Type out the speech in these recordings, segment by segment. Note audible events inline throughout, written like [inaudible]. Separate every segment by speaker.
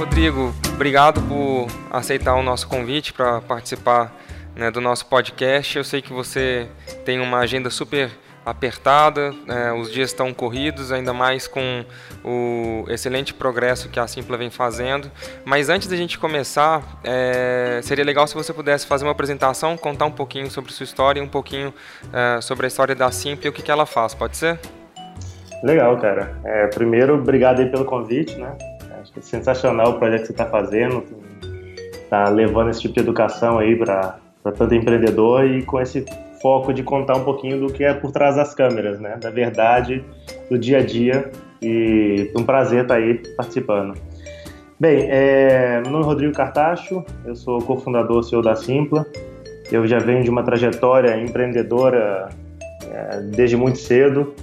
Speaker 1: Rodrigo, obrigado por aceitar o nosso convite para participar né, do nosso podcast. Eu sei que você tem uma agenda super apertada, né, os dias estão corridos, ainda mais com o excelente progresso que a Simpla vem fazendo. Mas antes da gente começar, é, seria legal se você pudesse fazer uma apresentação, contar um pouquinho sobre sua história e um pouquinho é, sobre a história da Simpla e o que, que ela faz, pode ser?
Speaker 2: Legal, cara. É, primeiro, obrigado aí pelo convite, né? Acho sensacional o projeto que você está fazendo, está levando esse tipo de educação aí para tanto empreendedor e com esse foco de contar um pouquinho do que é por trás das câmeras, né? Da verdade, do dia a dia e um prazer estar aí participando. Bem, é, meu nome é Rodrigo Cartacho, eu sou cofundador CEO da Simpla. Eu já venho de uma trajetória empreendedora é, desde muito cedo.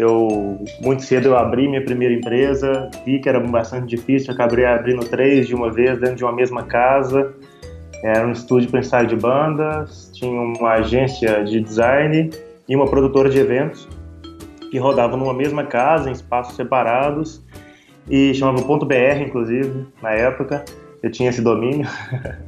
Speaker 2: Eu muito cedo eu abri minha primeira empresa, vi que era bastante difícil, acabei abrindo três de uma vez dentro de uma mesma casa. Era um estúdio para ensaio de bandas, tinha uma agência de design e uma produtora de eventos que rodavam numa mesma casa, em espaços separados, e chamava Ponto .br, inclusive, na época. Eu tinha esse domínio.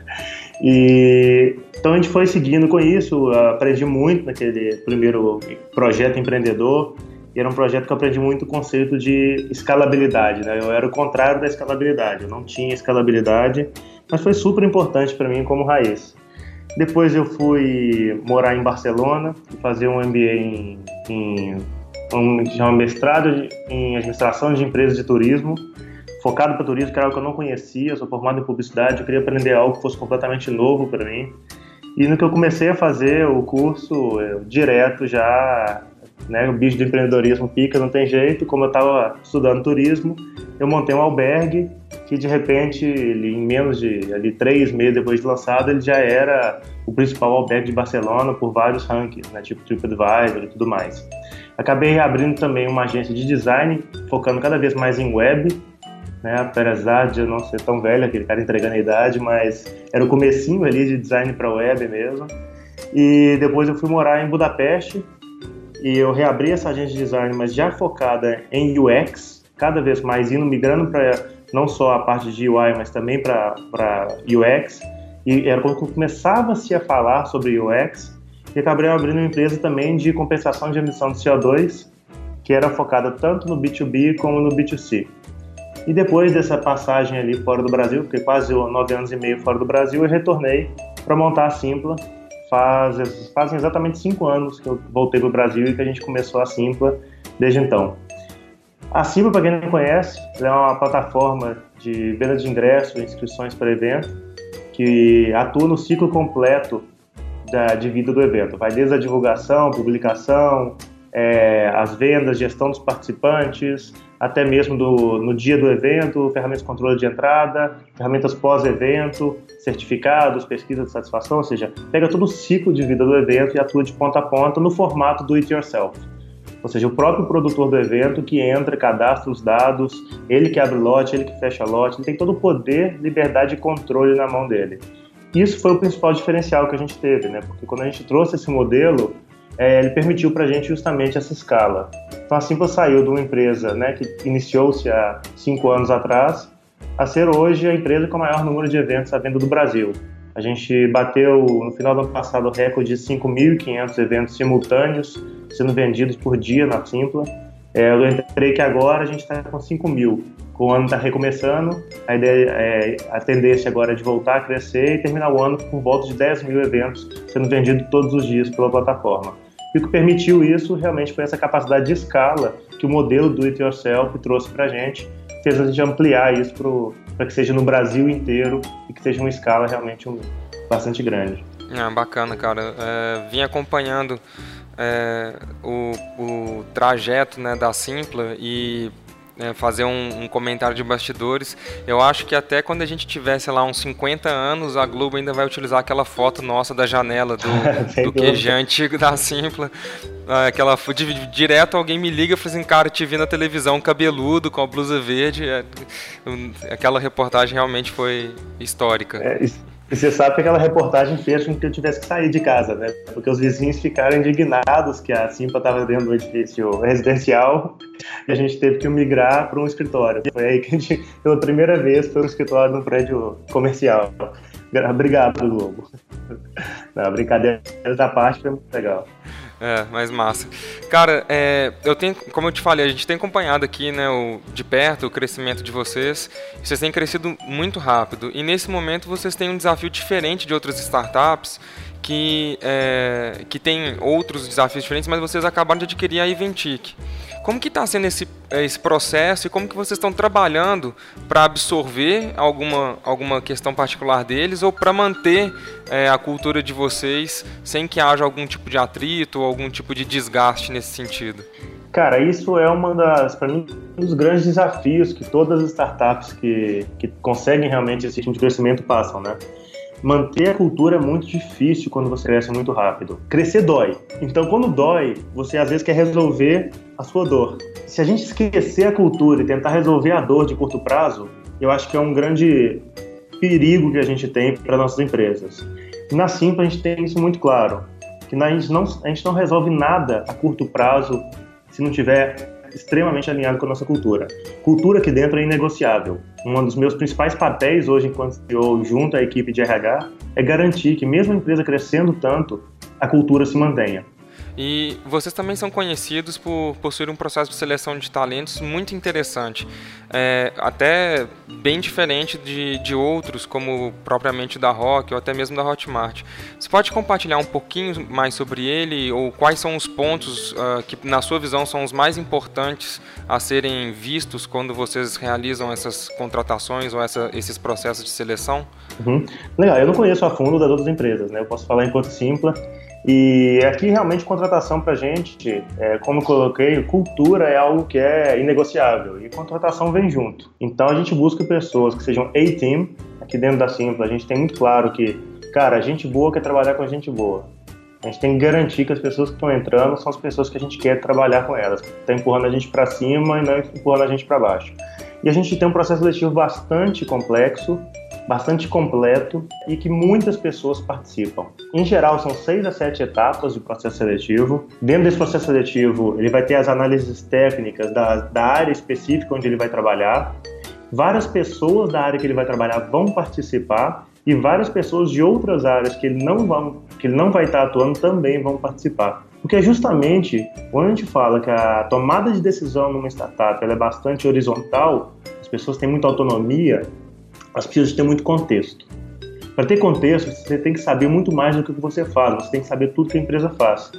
Speaker 2: [laughs] e então a gente foi seguindo com isso, aprendi muito naquele primeiro projeto empreendedor. E era um projeto que eu aprendi muito o conceito de escalabilidade, né? Eu era o contrário da escalabilidade, eu não tinha escalabilidade mas foi super importante para mim como raiz. Depois eu fui morar em Barcelona fazer um MBA em, em um, mestrado em administração de empresas de turismo, focado para turismo, que era algo que eu não conhecia, eu sou formado em publicidade, eu queria aprender algo que fosse completamente novo para mim. E no que eu comecei a fazer o curso, eu, direto já, né, o bicho do empreendedorismo pica, não tem jeito, como eu estava estudando turismo, eu montei um albergue que de repente, ele, em menos de ali, três meses depois de lançado, ele já era o principal albergue de Barcelona por vários rankings, né, tipo TripAdvisor e tudo mais. Acabei abrindo também uma agência de design, focando cada vez mais em web, né, apesar de eu não ser tão velho, aquele cara entregando a idade, mas era o comecinho ali de design para web mesmo. E depois eu fui morar em Budapeste e eu reabri essa agência de design, mas já focada em UX, cada vez mais indo migrando para não só a parte de UI, mas também para UX. E era quando começava-se a falar sobre UX, e acabei abrindo uma empresa também de compensação de emissão de CO2, que era focada tanto no B2B como no B2C. E depois dessa passagem ali fora do Brasil, fiquei quase nove anos e meio fora do Brasil, eu retornei para montar a Simpla. Faz, fazem exatamente cinco anos que eu voltei para o Brasil e que a gente começou a Simpla desde então. A Simba, para quem não conhece, é uma plataforma de venda de ingressos e inscrições para evento que atua no ciclo completo da, de vida do evento. Vai desde a divulgação, publicação, é, as vendas, gestão dos participantes, até mesmo do, no dia do evento, ferramentas de controle de entrada, ferramentas pós-evento, certificados, pesquisa de satisfação, ou seja, pega todo o ciclo de vida do evento e atua de ponta a ponta no formato do it yourself ou seja, o próprio produtor do evento que entra, cadastra os dados, ele que abre lote, ele que fecha lote, ele tem todo o poder, liberdade e controle na mão dele. Isso foi o principal diferencial que a gente teve, né? Porque quando a gente trouxe esse modelo, é, ele permitiu para a gente justamente essa escala. Então, assim que saiu de uma empresa né, que iniciou-se há cinco anos atrás, a ser hoje a empresa com o maior número de eventos à venda do Brasil. A gente bateu no final do ano passado o recorde de 5.500 eventos simultâneos sendo vendidos por dia na Simpla. É, eu entrei que agora a gente está com 5 mil. O ano está recomeçando, a ideia é a tendência agora é de voltar a crescer e terminar o ano com volta de 10 mil eventos sendo vendidos todos os dias pela plataforma. E o que permitiu isso realmente foi essa capacidade de escala que o modelo do It Yourself trouxe para a gente, fez a gente ampliar isso para que seja no Brasil inteiro e que seja uma escala realmente um, bastante grande.
Speaker 1: É, bacana, cara. É, vim acompanhando é, o, o trajeto né, da Simpla e fazer um, um, comentário de bastidores. Eu acho que até quando a gente tiver, sei lá, uns 50 anos, a Globo ainda vai utilizar aquela foto nossa da janela do, [laughs] do QG antigo da Simpla. Ah, aquela de, direto alguém me liga e fala assim, cara, te vi na televisão cabeludo, com a blusa verde. É, aquela reportagem realmente foi histórica.
Speaker 2: É, E você sabe que aquela reportagem fez com que eu tivesse que sair de casa, né? Porque os vizinhos ficaram indignados que a Simpa estava dentro do edifício residencial e a gente teve que migrar para um escritório. Foi aí que a gente, pela primeira vez, foi um escritório no prédio comercial. Obrigado, Globo. Não, brincadeira da parte foi muito legal.
Speaker 1: É, mais massa. Cara, é, eu tenho, como eu te falei, a gente tem acompanhado aqui, né, o, de perto o crescimento de vocês. Vocês têm crescido muito rápido e nesse momento vocês têm um desafio diferente de outras startups que, é, que tem outros desafios diferentes, mas vocês acabaram de adquirir a Eventic. Como que está sendo esse, esse processo e como que vocês estão trabalhando para absorver alguma, alguma questão particular deles ou para manter é, a cultura de vocês sem que haja algum tipo de atrito ou algum tipo de desgaste nesse sentido?
Speaker 2: Cara, isso é uma das, para mim, um dos grandes desafios que todas as startups que, que conseguem realmente esse tipo de crescimento passam, né? manter a cultura é muito difícil quando você cresce muito rápido. Crescer dói. Então, quando dói, você às vezes quer resolver a sua dor. Se a gente esquecer a cultura e tentar resolver a dor de curto prazo, eu acho que é um grande perigo que a gente tem para nossas empresas. Na Simpa a gente tem isso muito claro, que a gente não, a gente não resolve nada a curto prazo se não tiver extremamente alinhado com a nossa cultura. Cultura aqui dentro é inegociável. Um dos meus principais papéis hoje, enquanto CEO, junto à equipe de RH, é garantir que, mesmo a empresa crescendo tanto, a cultura se mantenha.
Speaker 1: E vocês também são conhecidos por possuir um processo de seleção de talentos muito interessante, é, até bem diferente de, de outros, como propriamente da Rock ou até mesmo da Hotmart. Você pode compartilhar um pouquinho mais sobre ele ou quais são os pontos uh, que, na sua visão, são os mais importantes a serem vistos quando vocês realizam essas contratações ou essa, esses processos de seleção?
Speaker 2: Uhum. Legal, eu não conheço a fundo das outras empresas, né? Eu posso falar enquanto simples. E aqui realmente contratação para gente, é, como eu coloquei, cultura é algo que é inegociável e contratação vem junto. Então a gente busca pessoas que sejam A-team. Aqui dentro da Simpla a gente tem muito claro que, cara, gente boa quer trabalhar com gente boa. A gente tem que garantir que as pessoas que estão entrando são as pessoas que a gente quer trabalhar com elas, que estão empurrando a gente para cima e não empurrando a gente para baixo. E a gente tem um processo seletivo bastante complexo, bastante completo e que muitas pessoas participam. Em geral, são seis a sete etapas de processo seletivo. Dentro desse processo seletivo, ele vai ter as análises técnicas da, da área específica onde ele vai trabalhar. Várias pessoas da área que ele vai trabalhar vão participar e várias pessoas de outras áreas que ele não, vão, que ele não vai estar atuando também vão participar. Porque justamente quando a gente fala que a tomada de decisão numa startup é bastante horizontal, as pessoas têm muita autonomia, elas precisam ter muito contexto. Para ter contexto, você tem que saber muito mais do que você faz, você tem que saber tudo que a empresa faz.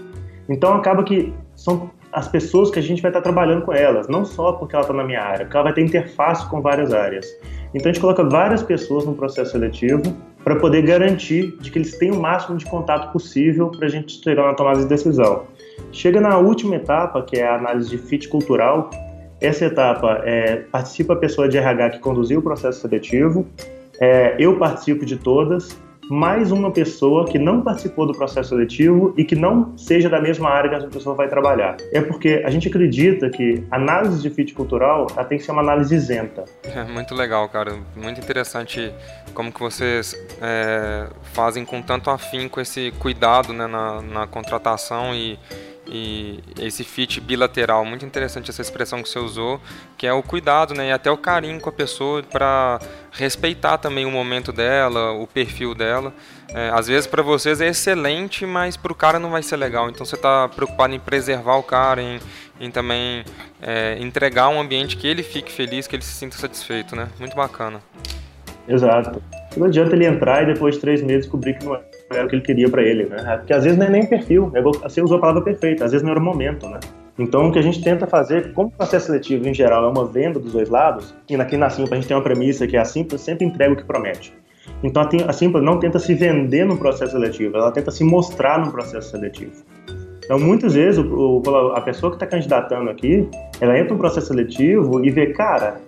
Speaker 2: Então acaba que são as pessoas que a gente vai estar trabalhando com elas, não só porque ela está na minha área, porque ela vai ter interface com várias áreas. Então a gente coloca várias pessoas no processo seletivo para poder garantir de que eles tenham o máximo de contato possível para a gente chegar na tomada de decisão. Chega na última etapa, que é a análise de fit cultural, essa etapa é, participa a pessoa de RH que conduziu o processo seletivo, é, eu participo de todas, mais uma pessoa que não participou do processo seletivo e que não seja da mesma área que essa pessoa vai trabalhar. É porque a gente acredita que análise de fit cultural tem que ser uma análise isenta.
Speaker 1: É muito legal, cara. Muito interessante como que vocês é, fazem com tanto afinco esse cuidado né, na, na contratação e e esse fit bilateral, muito interessante essa expressão que você usou, que é o cuidado, né, e até o carinho com a pessoa para respeitar também o momento dela, o perfil dela. É, às vezes para vocês é excelente, mas para o cara não vai ser legal. Então você está preocupado em preservar o cara, em, em também é, entregar um ambiente que ele fique feliz, que ele se sinta satisfeito, né? Muito bacana.
Speaker 2: Exato. Não adianta ele entrar e depois de três meses descobrir que não era o que ele queria para ele, né? Porque às vezes não é nem perfil, é você usou a palavra perfeita, às vezes não era o momento, né? Então, o que a gente tenta fazer, como o processo seletivo em geral é uma venda dos dois lados, e aqui na Simpla a gente tem uma premissa que é a Simpla sempre entrega o que promete. Então, a Simpla não tenta se vender no processo seletivo, ela tenta se mostrar no processo seletivo. Então, muitas vezes, o, a pessoa que está candidatando aqui, ela entra no processo seletivo e vê, cara,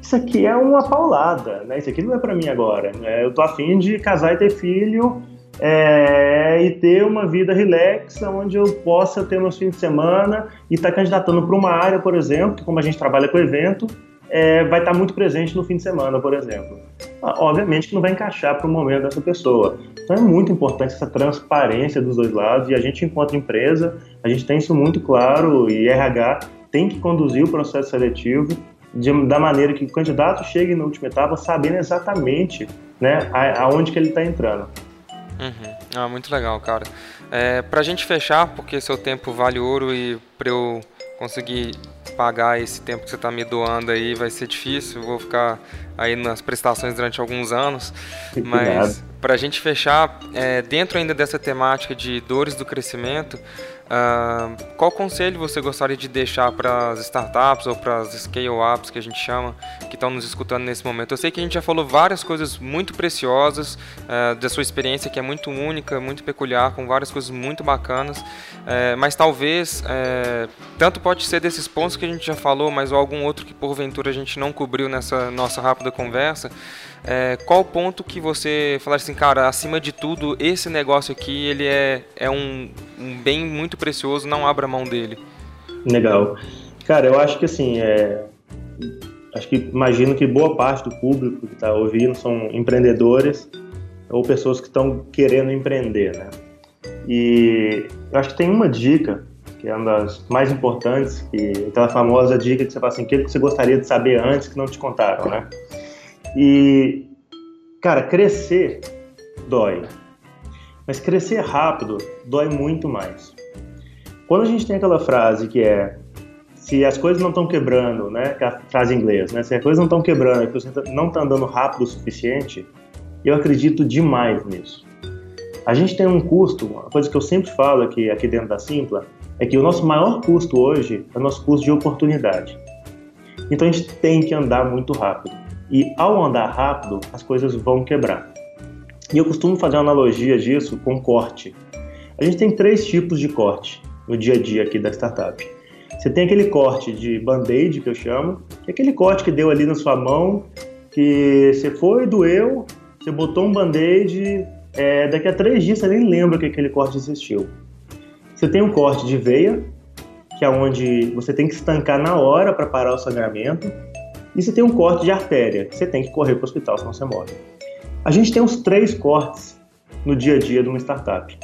Speaker 2: isso aqui é uma paulada, né? Isso aqui não é para mim agora. Né? Eu tô afim de casar e ter filho é, e ter uma vida relaxa, onde eu possa ter meus fins de semana e estar tá candidatando para uma área, por exemplo, que como a gente trabalha com evento, é, vai estar muito presente no fim de semana, por exemplo. Ah, obviamente que não vai encaixar para o momento dessa pessoa. Então é muito importante essa transparência dos dois lados e a gente, enquanto empresa, a gente tem isso muito claro e RH tem que conduzir o processo seletivo de, da maneira que o candidato chegue na última etapa sabendo exatamente né, aonde que ele está entrando.
Speaker 1: Uhum. Ah, muito legal, cara. É, para a gente fechar, porque seu tempo vale ouro e para eu conseguir pagar esse tempo que você está me doando aí vai ser difícil. Vou ficar aí nas prestações durante alguns anos. Mas para a gente fechar, é, dentro ainda dessa temática de dores do crescimento, Uh, qual conselho você gostaria de deixar para as startups ou para as scale-ups que a gente chama, que estão nos escutando nesse momento? Eu sei que a gente já falou várias coisas muito preciosas uh, da sua experiência, que é muito única, muito peculiar, com várias coisas muito bacanas, uh, mas talvez, eh, tanto pode ser desses pontos que a gente já falou, mas ou algum outro que porventura a gente não cobriu nessa nossa rápida conversa, qual ponto que você falar assim, cara, acima de tudo, esse negócio aqui ele é, é um, um bem muito precioso, não abra mão dele?
Speaker 2: Legal. Cara, eu acho que assim, é... acho que imagino que boa parte do público que está ouvindo são empreendedores ou pessoas que estão querendo empreender, né? E eu acho que tem uma dica que é uma das mais importantes, que aquela famosa dica que você fala assim, o que você gostaria de saber antes que não te contaram, né? E, cara, crescer dói. Mas crescer rápido dói muito mais. Quando a gente tem aquela frase que é se as coisas não estão quebrando, né, que é a frase em inglês, né, se as coisas não estão quebrando e você não está andando rápido o suficiente, eu acredito demais nisso. A gente tem um custo, uma coisa que eu sempre falo aqui, aqui dentro da Simpla, é que o nosso maior custo hoje é o nosso custo de oportunidade. Então a gente tem que andar muito rápido. E ao andar rápido, as coisas vão quebrar. E eu costumo fazer uma analogia disso com corte. A gente tem três tipos de corte no dia a dia aqui da startup. Você tem aquele corte de band-aid, que eu chamo, que é aquele corte que deu ali na sua mão, que você foi, doeu, você botou um band-aid, é, daqui a três dias você nem lembra que aquele corte existiu. Você tem um corte de veia, que é onde você tem que estancar na hora para parar o sangramento. E você tem um corte de artéria, que você tem que correr para o hospital, senão você morre. A gente tem os três cortes no dia a dia de uma startup.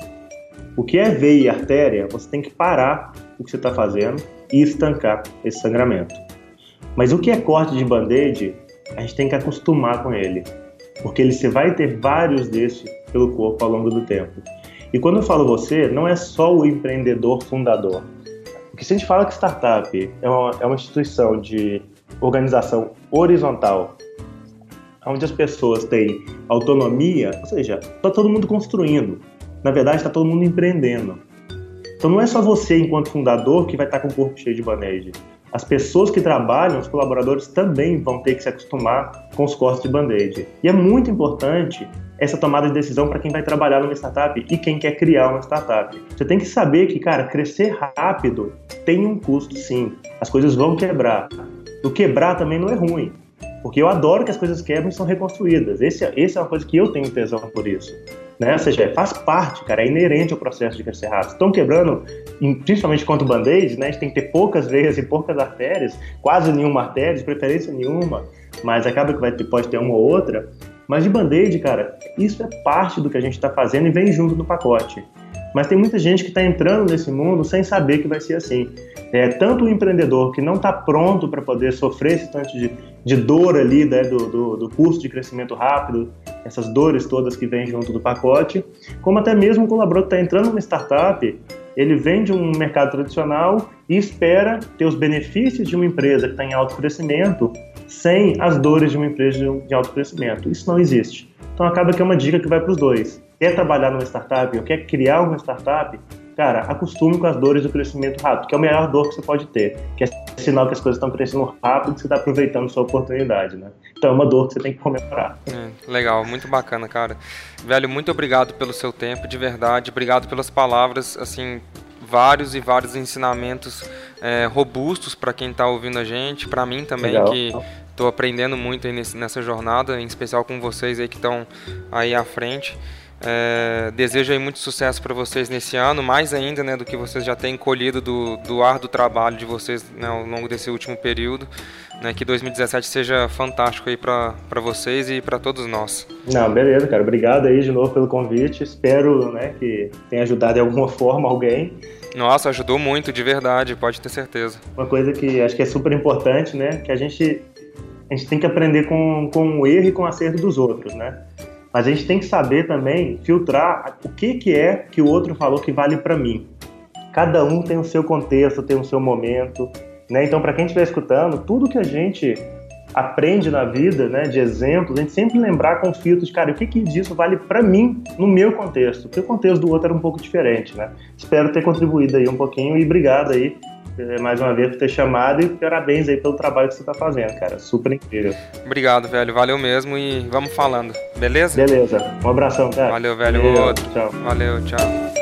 Speaker 2: O que é veia e artéria, você tem que parar o que você está fazendo e estancar esse sangramento. Mas o que é corte de band-aid, a gente tem que acostumar com ele, porque ele, você vai ter vários desses pelo corpo ao longo do tempo. E quando eu falo você, não é só o empreendedor fundador. Porque se a gente fala que startup é uma, é uma instituição de organização horizontal, onde as pessoas têm autonomia, ou seja, está todo mundo construindo. Na verdade, está todo mundo empreendendo. Então não é só você, enquanto fundador, que vai estar com o corpo cheio de band-aid. As pessoas que trabalham, os colaboradores, também vão ter que se acostumar com os cortes de band-aid. E é muito importante essa tomada de decisão para quem vai trabalhar numa startup e quem quer criar uma startup. Você tem que saber que, cara, crescer rápido tem um custo, sim. As coisas vão quebrar do quebrar também não é ruim. Porque eu adoro que as coisas quebrem e são reconstruídas. Esse, é, esse é uma coisa que eu tenho tesão por isso. Né? Ou seja, faz parte, cara, é inerente ao processo de crescer rápido. Estão quebrando, principalmente quanto band-aid, né? A gente tem que ter poucas veias e poucas artérias, quase nenhuma artéria, de preferência nenhuma, mas acaba que vai ter, pode ter uma ou outra. Mas de band-aid, cara, isso é parte do que a gente está fazendo e vem junto do pacote. Mas tem muita gente que está entrando nesse mundo sem saber que vai ser assim. É, tanto o empreendedor que não está pronto para poder sofrer esse tanto de, de dor ali né, do, do, do, custo de crescimento rápido, essas dores todas que vêm junto do pacote, como até mesmo o colaborador que está entrando numa startup, ele vem de um mercado tradicional e espera ter os benefícios de uma empresa que está em alto crescimento sem as dores de uma empresa de alto crescimento. Isso não existe. Então acaba que é uma dica que vai para os dois. Quer trabalhar numa startup ou quer criar uma startup, cara, acostume com as dores do crescimento rápido, que é a melhor dor que você pode ter, que é sinal que as coisas estão crescendo rápido e que você está aproveitando sua oportunidade, né? Então é uma dor que você tem que comemorar.
Speaker 1: É, legal, muito bacana, cara. Velho, muito obrigado pelo seu tempo, de verdade, obrigado pelas palavras, assim, vários e vários ensinamentos é, robustos para quem está ouvindo a gente, para mim também, legal. que estou aprendendo muito nesse, nessa jornada, em especial com vocês aí que estão aí à frente. É, desejo aí muito sucesso para vocês nesse ano, mais ainda né, do que vocês já têm colhido do, do ar do trabalho de vocês né, ao longo desse último período. Né, que 2017 seja fantástico aí para vocês e para todos nós.
Speaker 2: Não, beleza, cara. Obrigado aí de novo pelo convite. Espero né, que tenha ajudado de alguma [laughs] forma alguém.
Speaker 1: Nossa, ajudou muito, de verdade, pode ter certeza.
Speaker 2: Uma coisa que acho que é super importante, né? Que a gente, a gente tem que aprender com, com o erro e com o acerto dos outros, né? Mas a gente tem que saber também filtrar o que, que é que o outro falou que vale para mim. Cada um tem o seu contexto, tem o seu momento, né? Então, para quem estiver escutando, tudo que a gente aprende na vida, né, de exemplos, a gente sempre lembrar com filtros, cara, o que, que disso vale para mim no meu contexto, porque o contexto do outro era um pouco diferente, né? Espero ter contribuído aí um pouquinho e obrigado aí mais uma vez por ter chamado e parabéns aí pelo trabalho que você está fazendo, cara, super incrível.
Speaker 1: Obrigado, velho, valeu mesmo e vamos falando, beleza?
Speaker 2: Beleza, um abração, cara.
Speaker 1: Valeu, velho, valeu.
Speaker 2: Tchau.
Speaker 1: Valeu, tchau.